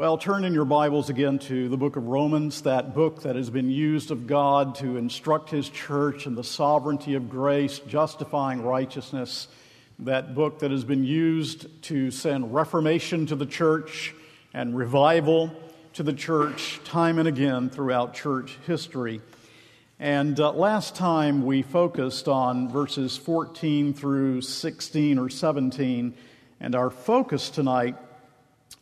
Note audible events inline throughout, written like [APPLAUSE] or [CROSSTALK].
Well, turn in your Bibles again to the book of Romans, that book that has been used of God to instruct His church in the sovereignty of grace, justifying righteousness. That book that has been used to send reformation to the church and revival to the church time and again throughout church history. And uh, last time we focused on verses 14 through 16 or 17, and our focus tonight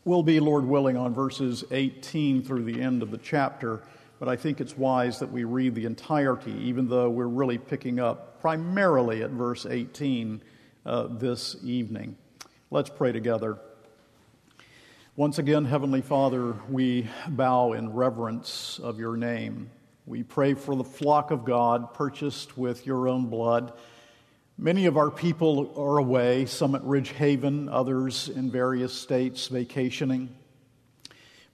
will be, Lord willing, on verses 18 through the end of the chapter. But I think it's wise that we read the entirety, even though we're really picking up primarily at verse 18 uh, this evening. Let's pray together. Once again, Heavenly Father, we bow in reverence of your name. We pray for the flock of God purchased with your own blood. Many of our people are away, some at Ridge Haven, others in various states vacationing.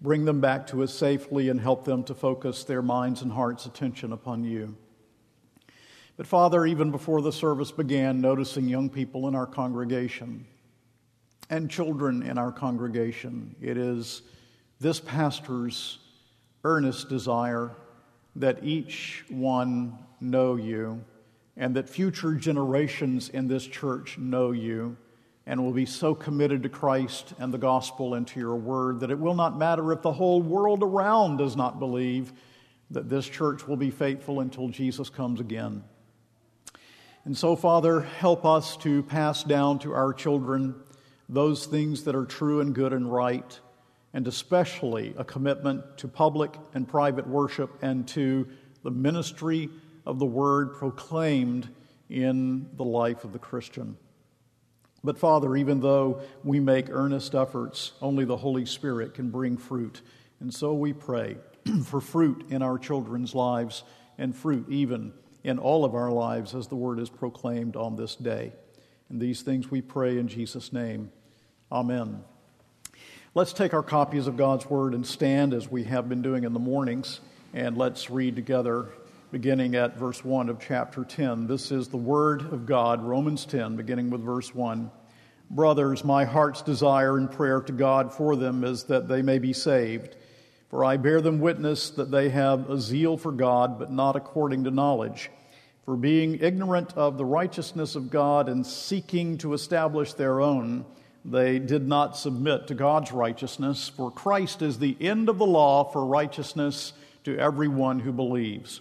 Bring them back to us safely and help them to focus their minds and hearts' attention upon you. But, Father, even before the service began, noticing young people in our congregation and children in our congregation, it is this pastor's earnest desire that each one know you and that future generations in this church know you and will be so committed to Christ and the gospel and to your word that it will not matter if the whole world around does not believe that this church will be faithful until Jesus comes again. And so, Father, help us to pass down to our children those things that are true and good and right, and especially a commitment to public and private worship and to the ministry of the word proclaimed in the life of the Christian. But, Father, even though we make earnest efforts, only the Holy Spirit can bring fruit. And so we pray [CLEARS THROAT] for fruit in our children's lives and fruit even in all of our lives as the word is proclaimed on this day. And these things we pray in Jesus' name. Amen. Let's take our copies of God's word and stand as we have been doing in the mornings, and let's read together beginning at verse 1 of chapter 10. This is the Word of God, Romans 10, beginning with verse 1. Brothers, my heart's desire and prayer to God for them is that they may be saved. For I bear them witness that they have a zeal for God, but not according to knowledge. For being ignorant of the righteousness of God and seeking to establish their own, they did not submit to God's righteousness. For Christ is the end of the law for righteousness to everyone who believes.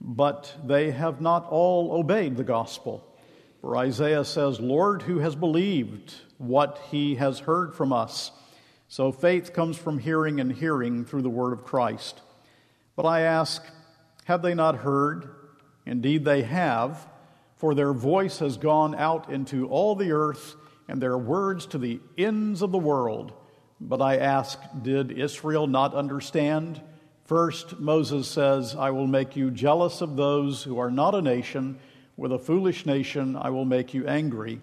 but they have not all obeyed the gospel. For Isaiah says, Lord, who has believed what he has heard from us? So faith comes from hearing, and hearing through the word of Christ. But I ask, have they not heard? Indeed, they have, for their voice has gone out into all the earth, and their words to the ends of the world. But I ask, did Israel not understand? First, Moses says, I will make you jealous of those who are not a nation. With a foolish nation, I will make you angry.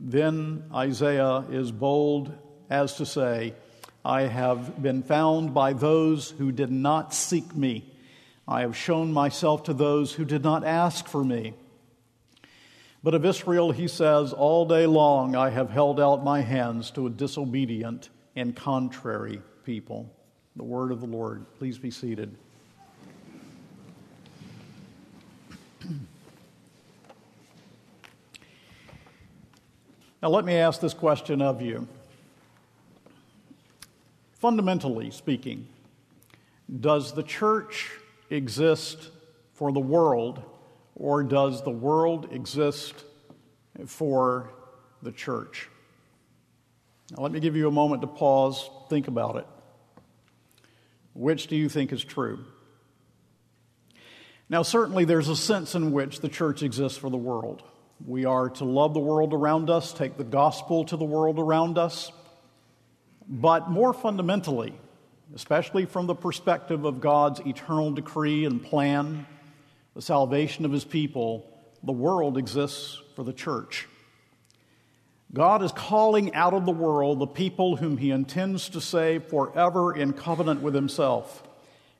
Then Isaiah is bold as to say, I have been found by those who did not seek me. I have shown myself to those who did not ask for me. But of Israel, he says, All day long I have held out my hands to a disobedient and contrary people. The word of the Lord. Please be seated. Now, let me ask this question of you. Fundamentally speaking, does the church exist for the world, or does the world exist for the church? Now, let me give you a moment to pause, think about it. Which do you think is true? Now, certainly there's a sense in which the church exists for the world. We are to love the world around us, take the gospel to the world around us. But more fundamentally, especially from the perspective of God's eternal decree and plan, the salvation of his people, the world exists for the church. God is calling out of the world the people whom he intends to save forever in covenant with himself.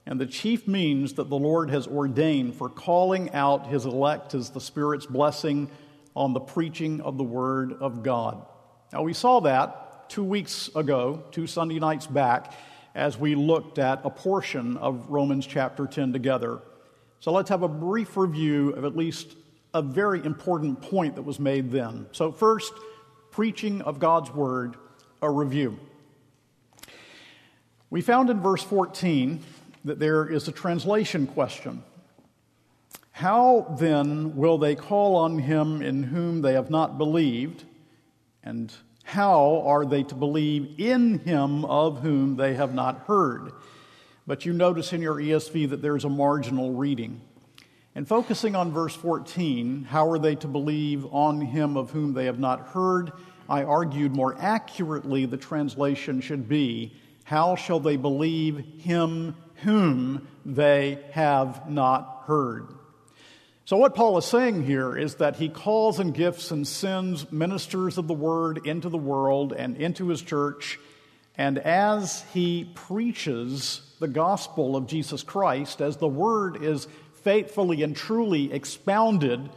And the chief means that the Lord has ordained for calling out his elect is the Spirit's blessing on the preaching of the Word of God. Now, we saw that two weeks ago, two Sunday nights back, as we looked at a portion of Romans chapter 10 together. So let's have a brief review of at least a very important point that was made then. So, first, preaching of God's word, a review. We found in verse 14 that there is a translation question. How then will they call on him in whom they have not believed? And how are they to believe in him of whom they have not heard? But you notice in your ESV that there's a marginal reading. And focusing on verse 14, how are they to believe on him of whom they have not heard? I argued more accurately the translation should be, how shall they believe him whom they have not heard? So, what Paul is saying here is that he calls and gifts and sends ministers of the word into the world and into his church. And as he preaches the gospel of Jesus Christ, as the word is faithfully and truly expounded,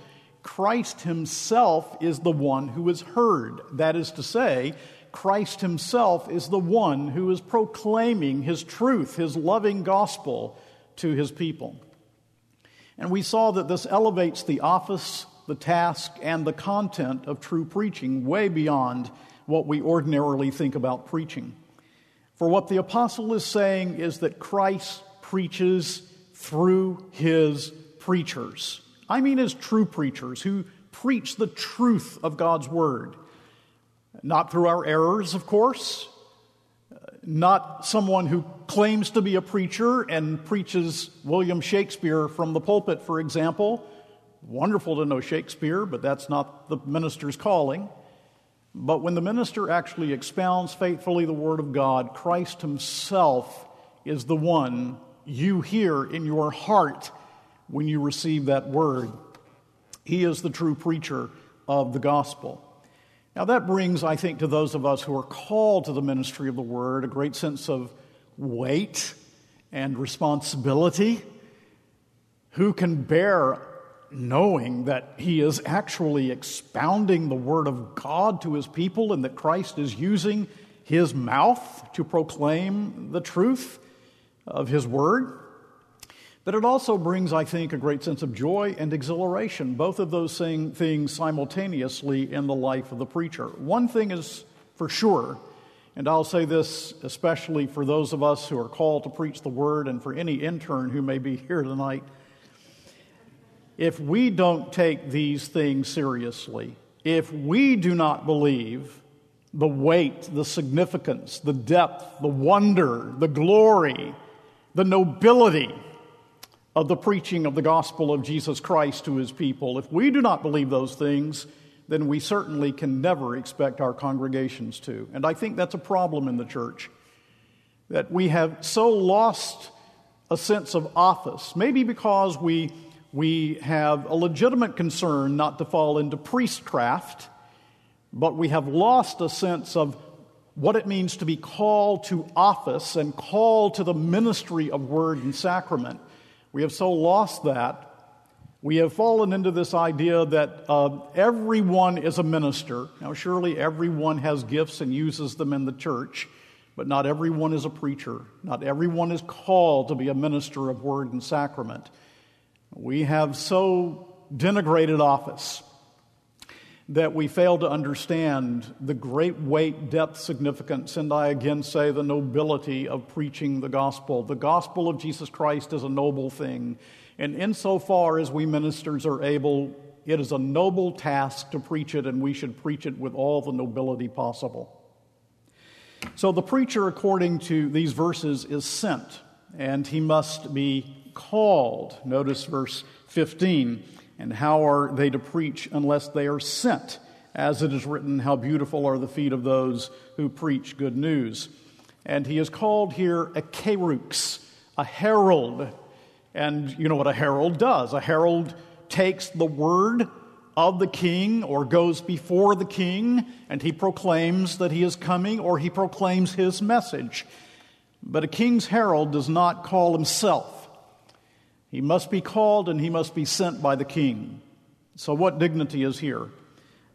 Christ himself is the one who is heard. That is to say, Christ himself is the one who is proclaiming his truth, his loving gospel to his people. And we saw that this elevates the office, the task, and the content of true preaching way beyond what we ordinarily think about preaching. For what the apostle is saying is that Christ preaches through his preachers. I mean, as true preachers who preach the truth of God's word. Not through our errors, of course, not someone who claims to be a preacher and preaches William Shakespeare from the pulpit, for example. Wonderful to know Shakespeare, but that's not the minister's calling. But when the minister actually expounds faithfully the Word of God, Christ Himself is the one you hear in your heart when you receive that Word. He is the true preacher of the gospel. Now, that brings, I think, to those of us who are called to the ministry of the word a great sense of weight and responsibility. Who can bear knowing that he is actually expounding the word of God to his people and that Christ is using his mouth to proclaim the truth of his word? But it also brings, I think, a great sense of joy and exhilaration, both of those things simultaneously in the life of the preacher. One thing is for sure, and I'll say this especially for those of us who are called to preach the word and for any intern who may be here tonight. If we don't take these things seriously, if we do not believe the weight, the significance, the depth, the wonder, the glory, the nobility, of the preaching of the gospel of Jesus Christ to his people. If we do not believe those things, then we certainly can never expect our congregations to. And I think that's a problem in the church that we have so lost a sense of office, maybe because we, we have a legitimate concern not to fall into priestcraft, but we have lost a sense of what it means to be called to office and called to the ministry of word and sacrament We have so lost that. We have fallen into this idea that uh, everyone is a minister. Now, surely everyone has gifts and uses them in the church, but not everyone is a preacher. Not everyone is called to be a minister of word and sacrament. We have so denigrated office that we fail to understand the great weight, depth, significance, and I again say the nobility of preaching the gospel. The gospel of Jesus Christ is a noble thing, and insofar as we ministers are able, it is a noble task to preach it, and we should preach it with all the nobility possible. So the preacher, according to these verses, is sent, and he must be called. Notice verse 15. And how are they to preach unless they are sent? As it is written, How beautiful are the feet of those who preach good news. And he is called here a kerux, a herald. And you know what a herald does? A herald takes the word of the king or goes before the king and he proclaims that he is coming or he proclaims his message. But a king's herald does not call himself. He must be called and he must be sent by the king. So, what dignity is here?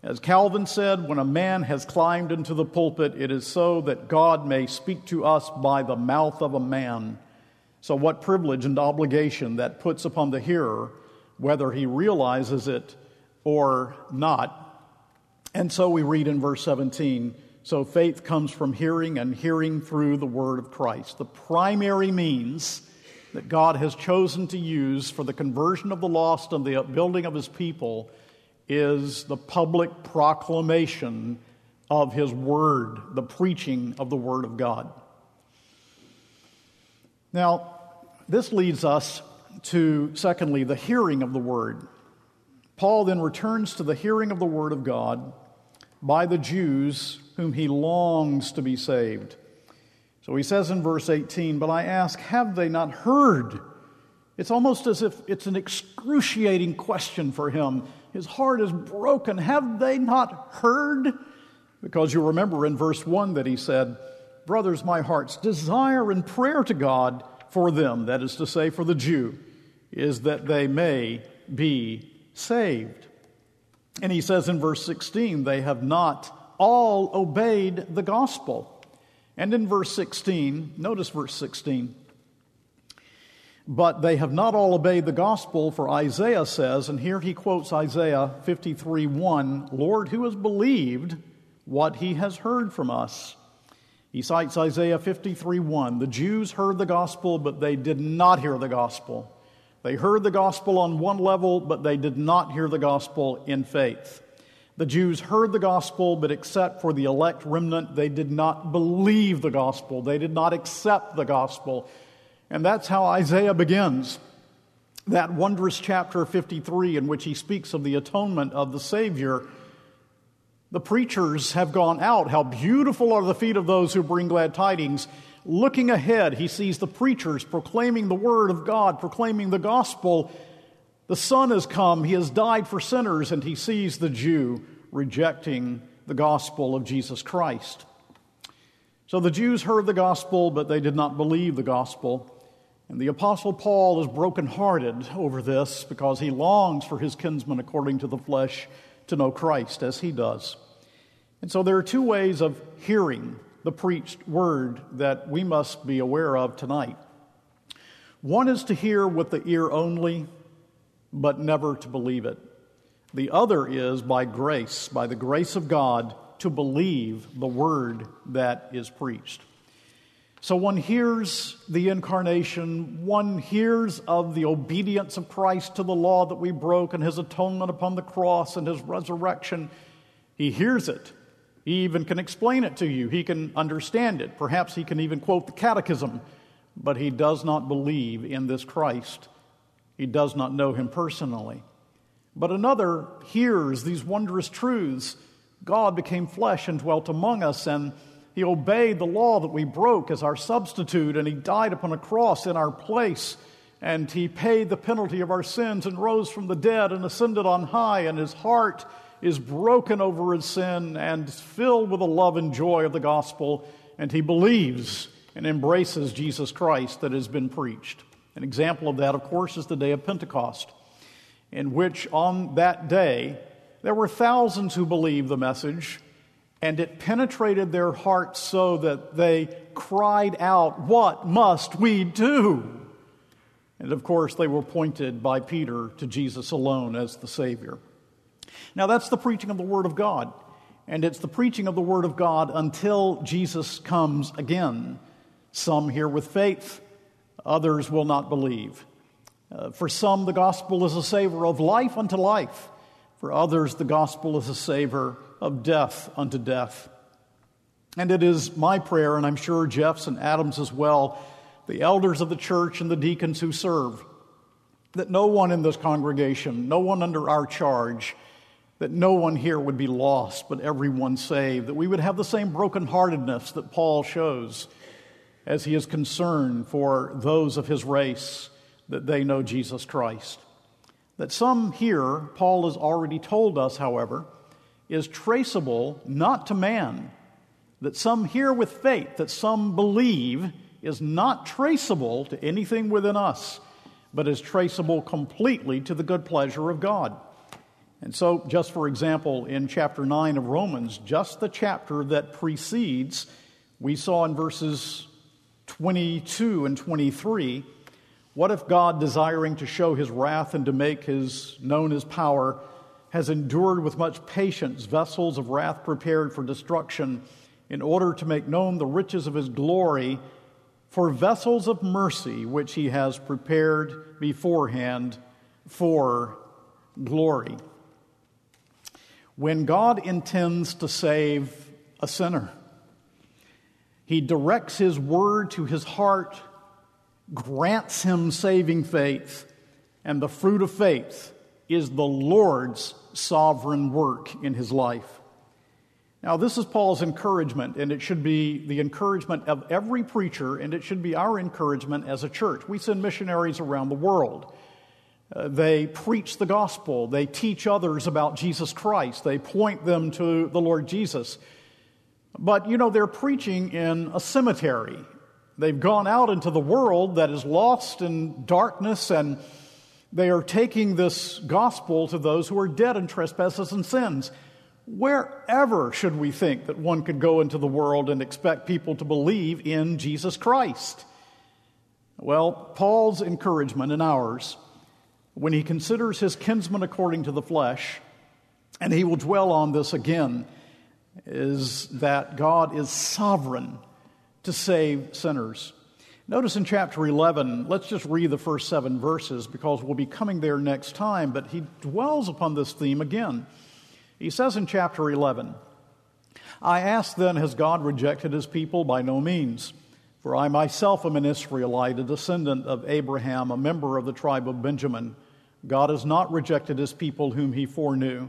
As Calvin said, when a man has climbed into the pulpit, it is so that God may speak to us by the mouth of a man. So, what privilege and obligation that puts upon the hearer, whether he realizes it or not. And so we read in verse 17 so faith comes from hearing, and hearing through the word of Christ. The primary means that God has chosen to use for the conversion of the lost and the upbuilding of his people is the public proclamation of his word, the preaching of the word of God. Now, this leads us to, secondly, the hearing of the word. Paul then returns to the hearing of the word of God by the Jews whom he longs to be saved. So he says in verse 18, But I ask, have they not heard? It's almost as if it's an excruciating question for him. His heart is broken. Have they not heard? Because you remember in verse 1 that he said, Brothers, my heart's desire and prayer to God for them, that is to say, for the Jew, is that they may be saved. And he says in verse 16, They have not all obeyed the gospel. And in verse 16, notice verse 16. But they have not all obeyed the gospel, for Isaiah says, and here he quotes Isaiah 53 1, Lord, who has believed what he has heard from us? He cites Isaiah 53 1. The Jews heard the gospel, but they did not hear the gospel. They heard the gospel on one level, but they did not hear the gospel in faith. The Jews heard the gospel, but except for the elect remnant, they did not believe the gospel. They did not accept the gospel. And that's how Isaiah begins that wondrous chapter 53 in which he speaks of the atonement of the Savior. The preachers have gone out. How beautiful are the feet of those who bring glad tidings. Looking ahead, he sees the preachers proclaiming the word of God, proclaiming the gospel, the Son has come, He has died for sinners, and He sees the Jew rejecting the gospel of Jesus Christ. So the Jews heard the gospel, but they did not believe the gospel. And the Apostle Paul is brokenhearted over this because he longs for his kinsmen according to the flesh to know Christ as he does. And so there are two ways of hearing the preached word that we must be aware of tonight. One is to hear with the ear only, but never to believe it. The other is by grace, by the grace of God, to believe the word that is preached. So one hears the incarnation, one hears of the obedience of Christ to the law that we broke and his atonement upon the cross and his resurrection. He hears it. He even can explain it to you. He can understand it. Perhaps he can even quote the catechism, but he does not believe in this Christ he does not know him personally. But another hears these wondrous truths. God became flesh and dwelt among us, and he obeyed the law that we broke as our substitute, and he died upon a cross in our place, and he paid the penalty of our sins and rose from the dead and ascended on high, and his heart is broken over his sin and filled with the love and joy of the gospel, and he believes and embraces Jesus Christ that has been preached. An example of that, of course, is the day of Pentecost, in which on that day there were thousands who believed the message, and it penetrated their hearts so that they cried out, What must we do? And of course, they were pointed by Peter to Jesus alone as the Savior. Now, that's the preaching of the Word of God. And it's the preaching of the Word of God until Jesus comes again. Some hear with faith, others will not believe. Uh, for some, the gospel is a savor of life unto life. For others, the gospel is a savor of death unto death. And it is my prayer, and I'm sure Jeff's and Adam's as well, the elders of the church and the deacons who serve, that no one in this congregation, no one under our charge, that no one here would be lost, but everyone saved, that we would have the same brokenheartedness that Paul shows as he is concerned for those of his race that they know Jesus Christ. That some here, Paul has already told us, however, is traceable not to man. That some here with faith, that some believe, is not traceable to anything within us, but is traceable completely to the good pleasure of God. And so, just for example, in chapter 9 of Romans, just the chapter that precedes, we saw in verses 22 and 23 what if God, desiring to show his wrath and to make his known his power, has endured with much patience vessels of wrath prepared for destruction, in order to make known the riches of his glory for vessels of mercy, which he has prepared beforehand for glory? When God intends to save a sinner, he directs his word to his heart grants him saving faith, and the fruit of faith is the Lord's sovereign work in his life. Now, this is Paul's encouragement, and it should be the encouragement of every preacher, and it should be our encouragement as a church. We send missionaries around the world. Uh, they preach the gospel, they teach others about Jesus Christ, they point them to the Lord Jesus. But, you know, they're preaching in a cemetery They've gone out into the world that is lost in darkness, and they are taking this gospel to those who are dead in trespasses and sins. Wherever should we think that one could go into the world and expect people to believe in Jesus Christ? Well, Paul's encouragement and ours, when he considers his kinsman according to the flesh, and he will dwell on this again, is that God is sovereign to save sinners. Notice in chapter 11, let's just read the first seven verses because we'll be coming there next time, but he dwells upon this theme again. He says in chapter 11, I ask then, has God rejected his people? By no means. For I myself am an Israelite, a descendant of Abraham, a member of the tribe of Benjamin. God has not rejected his people whom he foreknew.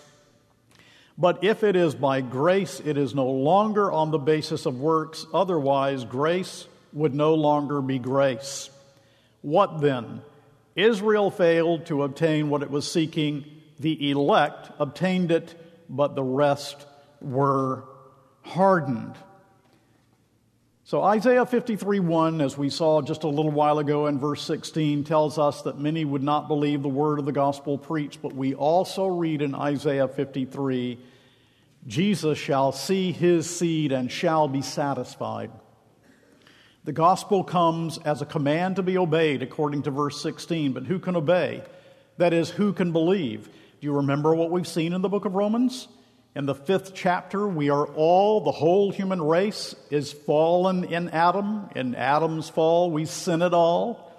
But if it is by grace, it is no longer on the basis of works. Otherwise, grace would no longer be grace. What then? Israel failed to obtain what it was seeking. The elect obtained it, but the rest were hardened. So, Isaiah 53 1, as we saw just a little while ago in verse 16, tells us that many would not believe the word of the gospel preached, but we also read in Isaiah 53 Jesus shall see his seed and shall be satisfied. The gospel comes as a command to be obeyed, according to verse 16. But who can obey? That is, who can believe? Do you remember what we've seen in the book of Romans? In the fifth chapter, we are all, the whole human race is fallen in Adam. In Adam's fall, we sin it all.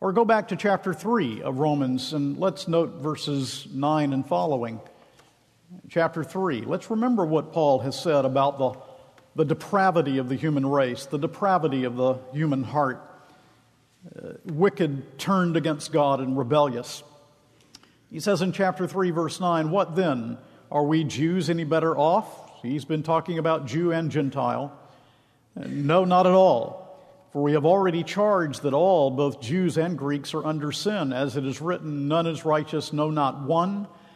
Or go back to chapter 3 of Romans and let's note verses 9 and following chapter 3. Let's remember what Paul has said about the, the depravity of the human race, the depravity of the human heart. uh, wicked, turned against God, and rebellious. He says in chapter 3, verse 9, What then? Are we Jews any better off? He's been talking about Jew and Gentile. No, not at all. For we have already charged that all, both Jews and Greeks, are under sin. As it is written, None is righteous, no, not one.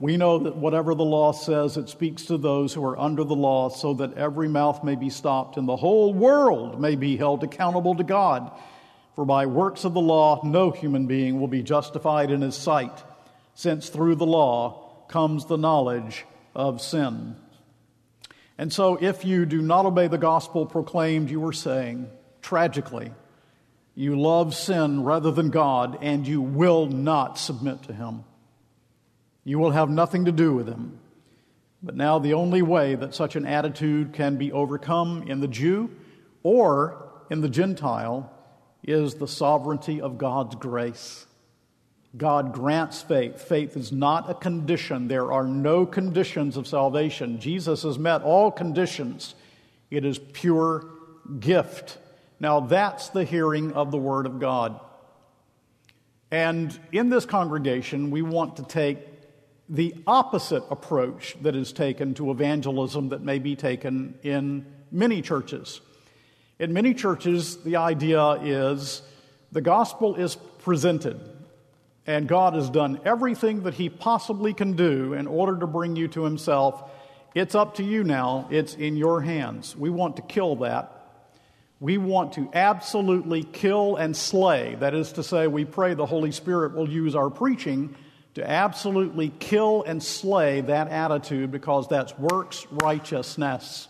we know that whatever the law says, it speaks to those who are under the law, so that every mouth may be stopped and the whole world may be held accountable to God. For by works of the law, no human being will be justified in his sight, since through the law comes the knowledge of sin. And so, if you do not obey the gospel proclaimed, you are saying, tragically, you love sin rather than God, and you will not submit to him. You will have nothing to do with him. But now, the only way that such an attitude can be overcome in the Jew or in the Gentile is the sovereignty of God's grace. God grants faith. Faith is not a condition. There are no conditions of salvation. Jesus has met all conditions. It is pure gift. Now, that's the hearing of the Word of God. And in this congregation, we want to take the opposite approach that is taken to evangelism that may be taken in many churches. In many churches, the idea is the gospel is presented, and God has done everything that He possibly can do in order to bring you to Himself. It's up to you now, it's in your hands. We want to kill that. We want to absolutely kill and slay. That is to say, we pray the Holy Spirit will use our preaching to absolutely kill and slay that attitude because that's works righteousness.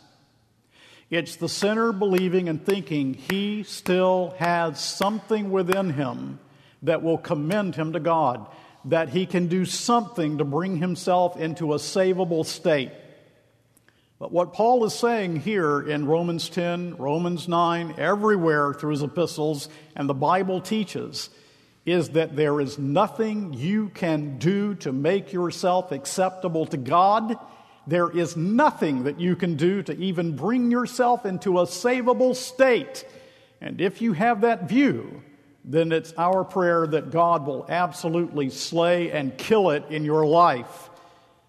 It's the sinner believing and thinking he still has something within him that will commend him to God, that he can do something to bring himself into a savable state. But what Paul is saying here in Romans 10, Romans 9, everywhere through his epistles, and the Bible teaches, is that there is nothing you can do to make yourself acceptable to God there is nothing that you can do to even bring yourself into a savable state. And if you have that view, then it's our prayer that God will absolutely slay and kill it in your life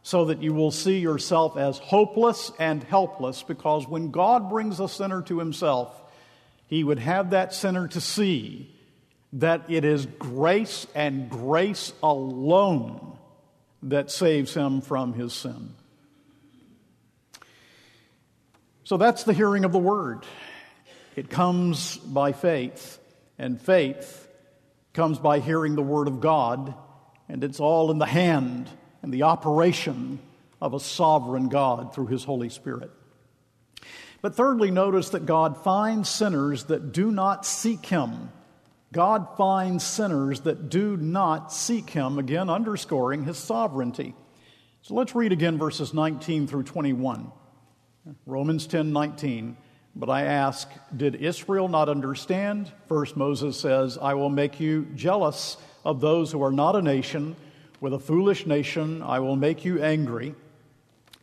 so that you will see yourself as hopeless and helpless because when God brings a sinner to himself, he would have that sinner to see that it is grace and grace alone that saves him from his sin. So that's the hearing of the word. It comes by faith, and faith comes by hearing the word of God, and it's all in the hand and the operation of a sovereign God through his Holy Spirit. But thirdly, notice that God finds sinners that do not seek him. God finds sinners that do not seek him, again underscoring his sovereignty. So let's read again verses 19 through 21. Romans 10 19. But I ask, did Israel not understand? First, Moses says, I will make you jealous of those who are not a nation. With a foolish nation, I will make you angry.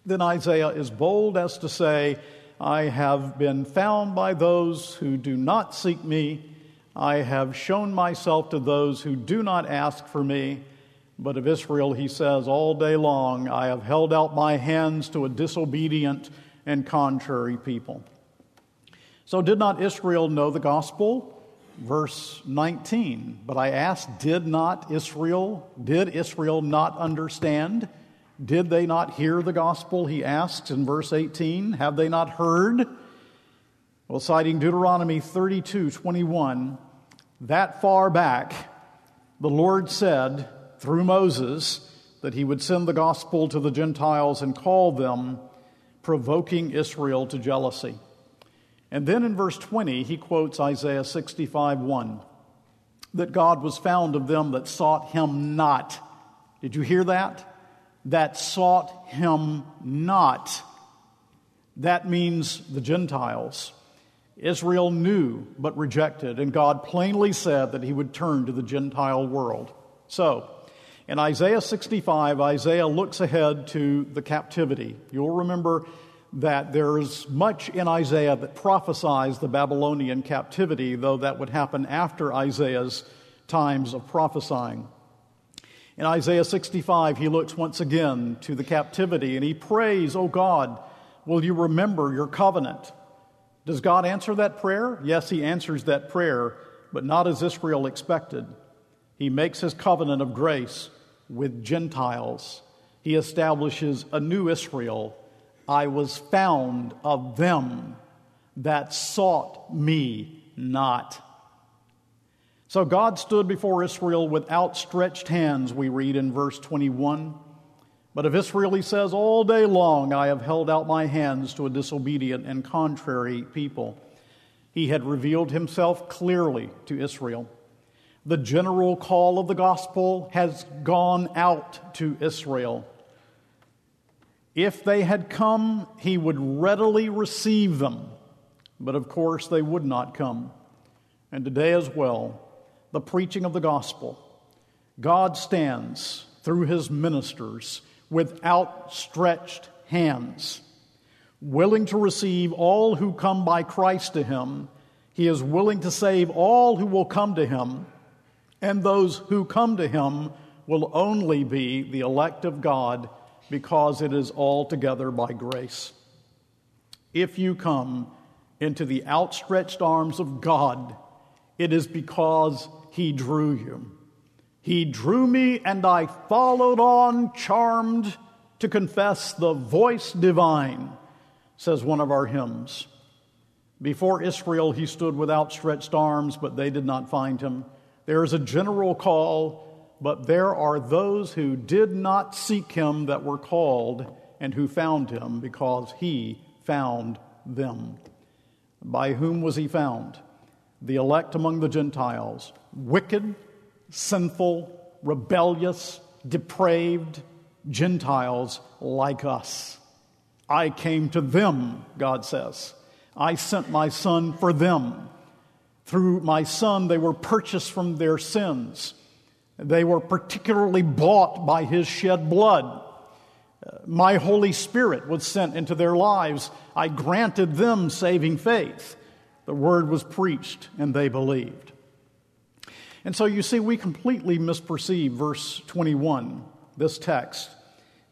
Then Isaiah is bold as to say, I have been found by those who do not seek me. I have shown myself to those who do not ask for me. But of Israel, he says, all day long, I have held out my hands to a disobedient and contrary people. So, did not Israel know the gospel? Verse 19. But I asked, did not Israel, did Israel not understand? Did they not hear the gospel? He asks in verse 18. Have they not heard? Well, citing Deuteronomy 32 21, that far back, the Lord said through Moses that he would send the gospel to the Gentiles and call them provoking Israel to jealousy. And then in verse 20, he quotes Isaiah 65 1. that God was found of them that sought him not. Did you hear that? That sought him not. That means the Gentiles. Israel knew but rejected, and God plainly said that he would turn to the Gentile world. So, in Isaiah 65, Isaiah looks ahead to the captivity. You'll remember that there is much in Isaiah that prophesies the Babylonian captivity, though that would happen after Isaiah's times of prophesying. In Isaiah 65, he looks once again to the captivity and he prays, Oh God, will you remember your covenant? Does God answer that prayer? Yes, he answers that prayer, but not as Israel expected. He makes his covenant of grace with Gentiles. He establishes a new Israel. I was found of them that sought me not. So God stood before Israel with outstretched hands, we read in verse 21. But of Israel, he says, All day long I have held out my hands to a disobedient and contrary people. He had revealed himself clearly to Israel. The general call of the gospel has gone out to Israel. If they had come, he would readily receive them. But of course, they would not come. And today as well, the preaching of the gospel, God stands through his ministers with outstretched hands, willing to receive all who come by Christ to him. He is willing to save all who will come to him, and those who come to him will only be the elect of God because it is altogether by grace. If you come into the outstretched arms of God, it is because he drew you. He drew me, and I followed on, charmed to confess the voice divine, says one of our hymns. Before Israel, he stood with outstretched arms, but they did not find him. There is a general call, but there are those who did not seek him that were called and who found him because he found them. By whom was he found? The elect among the Gentiles wicked, sinful, rebellious, depraved Gentiles like us. I came to them, God says. I sent my son for them. Through my son, they were purchased from their sins. They were particularly bought by his shed blood. My Holy Spirit was sent into their lives. I granted them saving faith. The word was preached, and they believed. And so you see, we completely misperceive verse 21, this text,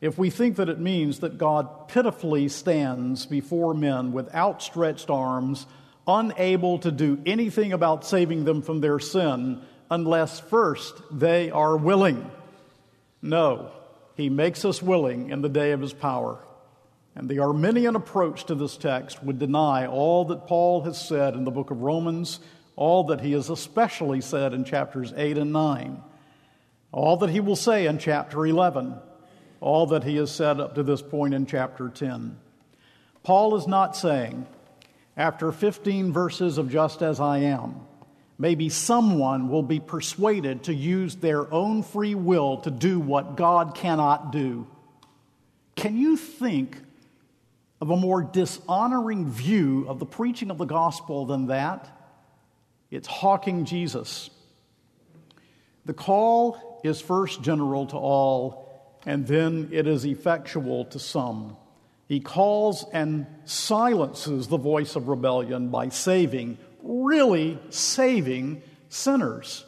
if we think that it means that God pitifully stands before men with outstretched arms, unable to do anything about saving them from their sin unless first they are willing. No, he makes us willing in the day of his power. And the Arminian approach to this text would deny all that Paul has said in the book of Romans all that he has especially said in chapters 8 and 9, all that he will say in chapter 11, all that he has said up to this point in chapter 10. Paul is not saying, after 15 verses of just as I am, maybe someone will be persuaded to use their own free will to do what God cannot do. Can you think of a more dishonoring view of the preaching of the gospel than that? It's hawking Jesus. The call is first general to all, and then it is effectual to some. He calls and silences the voice of rebellion by saving, really saving sinners.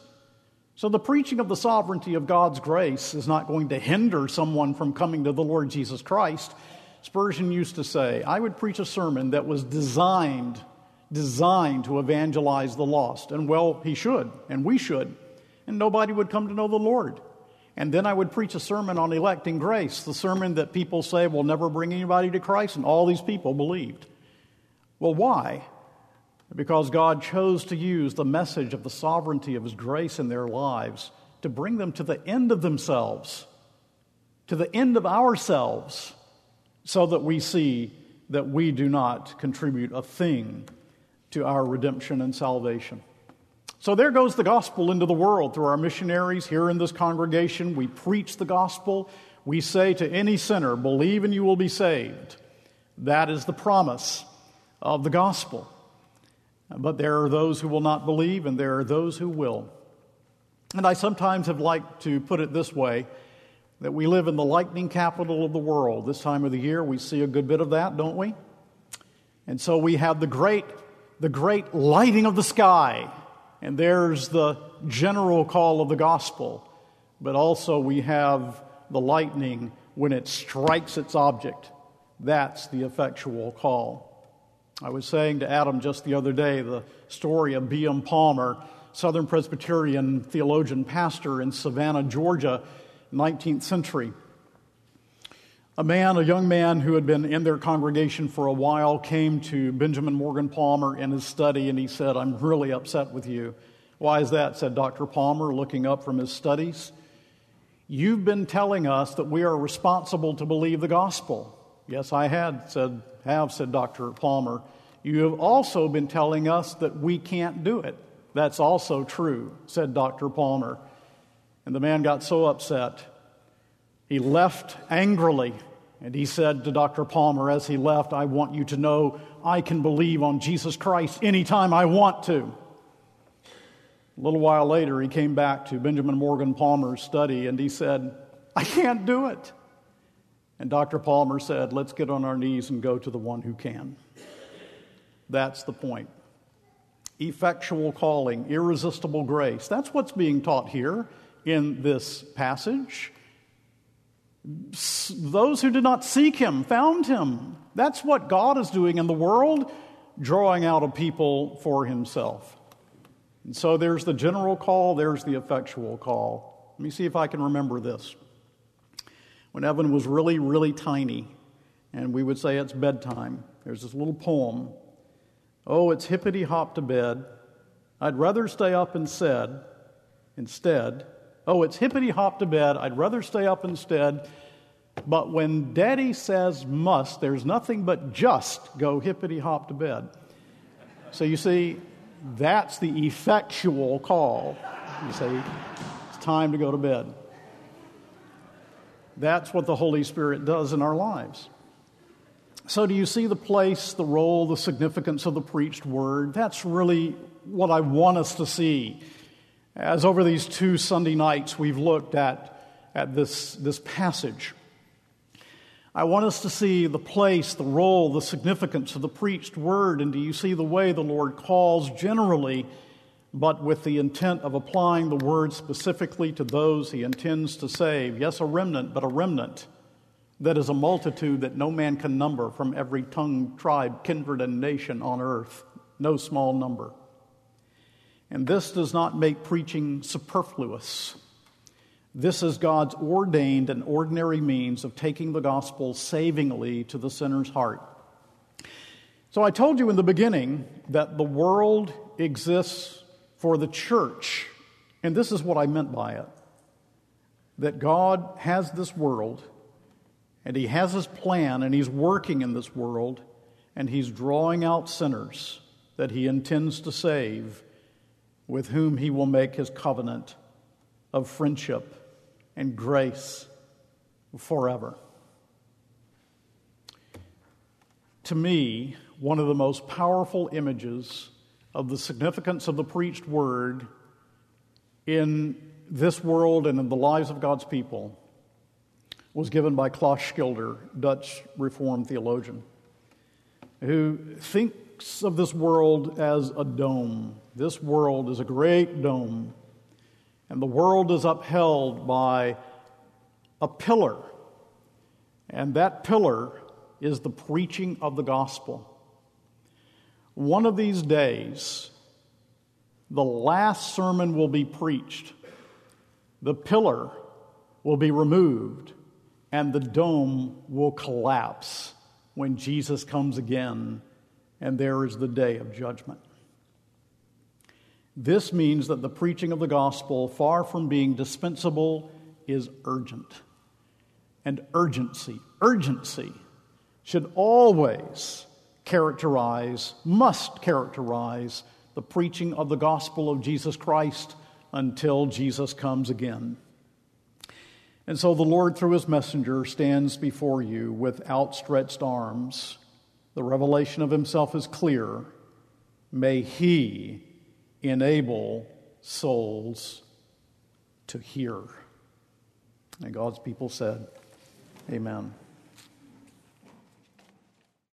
So, the preaching of the sovereignty of God's grace is not going to hinder someone from coming to the Lord Jesus Christ. Spurgeon used to say, I would preach a sermon that was designed designed to evangelize the lost. And well, he should, and we should. And nobody would come to know the Lord. And then I would preach a sermon on electing grace, the sermon that people say will never bring anybody to Christ, and all these people believed. Well, why? Because God chose to use the message of the sovereignty of His grace in their lives to bring them to the end of themselves, to the end of ourselves, so that we see that we do not contribute a thing to our redemption and salvation. So there goes the gospel into the world through our missionaries here in this congregation. We preach the gospel. We say to any sinner, believe and you will be saved. That is the promise of the gospel. But there are those who will not believe, and there are those who will. And I sometimes have liked to put it this way that we live in the lightning capital of the world. This time of the year, we see a good bit of that, don't we? And so we have the great, the great lighting of the sky, and there's the general call of the gospel. But also we have the lightning when it strikes its object. That's the effectual call. I was saying to Adam just the other day the story of B.M. Palmer, Southern Presbyterian theologian pastor in Savannah, Georgia, 19th century. A man, a young man who had been in their congregation for a while, came to Benjamin Morgan Palmer in his study and he said, I'm really upset with you. Why is that? said Dr. Palmer, looking up from his studies. You've been telling us that we are responsible to believe the gospel. Yes, I had, said have, said Dr. Palmer. You have also been telling us that we can't do it. That's also true, said Dr. Palmer. And the man got so upset, he left angrily. And he said to Dr. Palmer as he left, I want you to know I can believe on Jesus Christ anytime I want to. A little while later, he came back to Benjamin Morgan Palmer's study and he said, I can't do it. And Dr. Palmer said, Let's get on our knees and go to the one who can. That's the point. Effectual calling, irresistible grace. That's what's being taught here in this passage. Those who did not seek him found him. That's what God is doing in the world, drawing out a people for himself. And so there's the general call, there's the effectual call. Let me see if I can remember this when Evan was really, really tiny, and we would say it's bedtime. There's this little poem Oh, it's hippity hop to bed. I'd rather stay up instead. Instead, oh, it's hippity hop to bed. I'd rather stay up instead. But when daddy says must, there's nothing but just go hippity hop to bed. So you see, that's the effectual call. You say, it's time to go to bed. That's what the Holy Spirit does in our lives. So, do you see the place, the role, the significance of the preached word? That's really what I want us to see. As over these two Sunday nights we've looked at, at this, this passage, I want us to see the place, the role, the significance of the preached word. And do you see the way the Lord calls generally but with the intent of applying the word specifically to those he intends to save. Yes, a remnant, but a remnant that is a multitude that no man can number from every tongue, tribe, kindred, and nation on earth. No small number. And this does not make preaching superfluous. This is God's ordained and ordinary means of taking the gospel savingly to the sinner's heart. So I told you in the beginning that the world exists for the church. And this is what I meant by it that God has this world, and He has His plan, and He's working in this world, and He's drawing out sinners that He intends to save, with whom He will make His covenant of friendship and grace forever. To me, one of the most powerful images of the significance of the preached word in this world and in the lives of God's people was given by Klaus Schilder, Dutch Reformed theologian, who thinks of this world as a dome. This world is a great dome, and the world is upheld by a pillar, and that pillar is the preaching of the gospel. One of these days, the last sermon will be preached, the pillar will be removed, and the dome will collapse when Jesus comes again, and there is the day of judgment. This means that the preaching of the gospel, far from being dispensable, is urgent. And urgency, urgency should always characterize, must characterize the preaching of the gospel of Jesus Christ until Jesus comes again. And so the Lord, through his messenger, stands before you with outstretched arms. The revelation of himself is clear. May he enable souls to hear. And God's people said, Amen.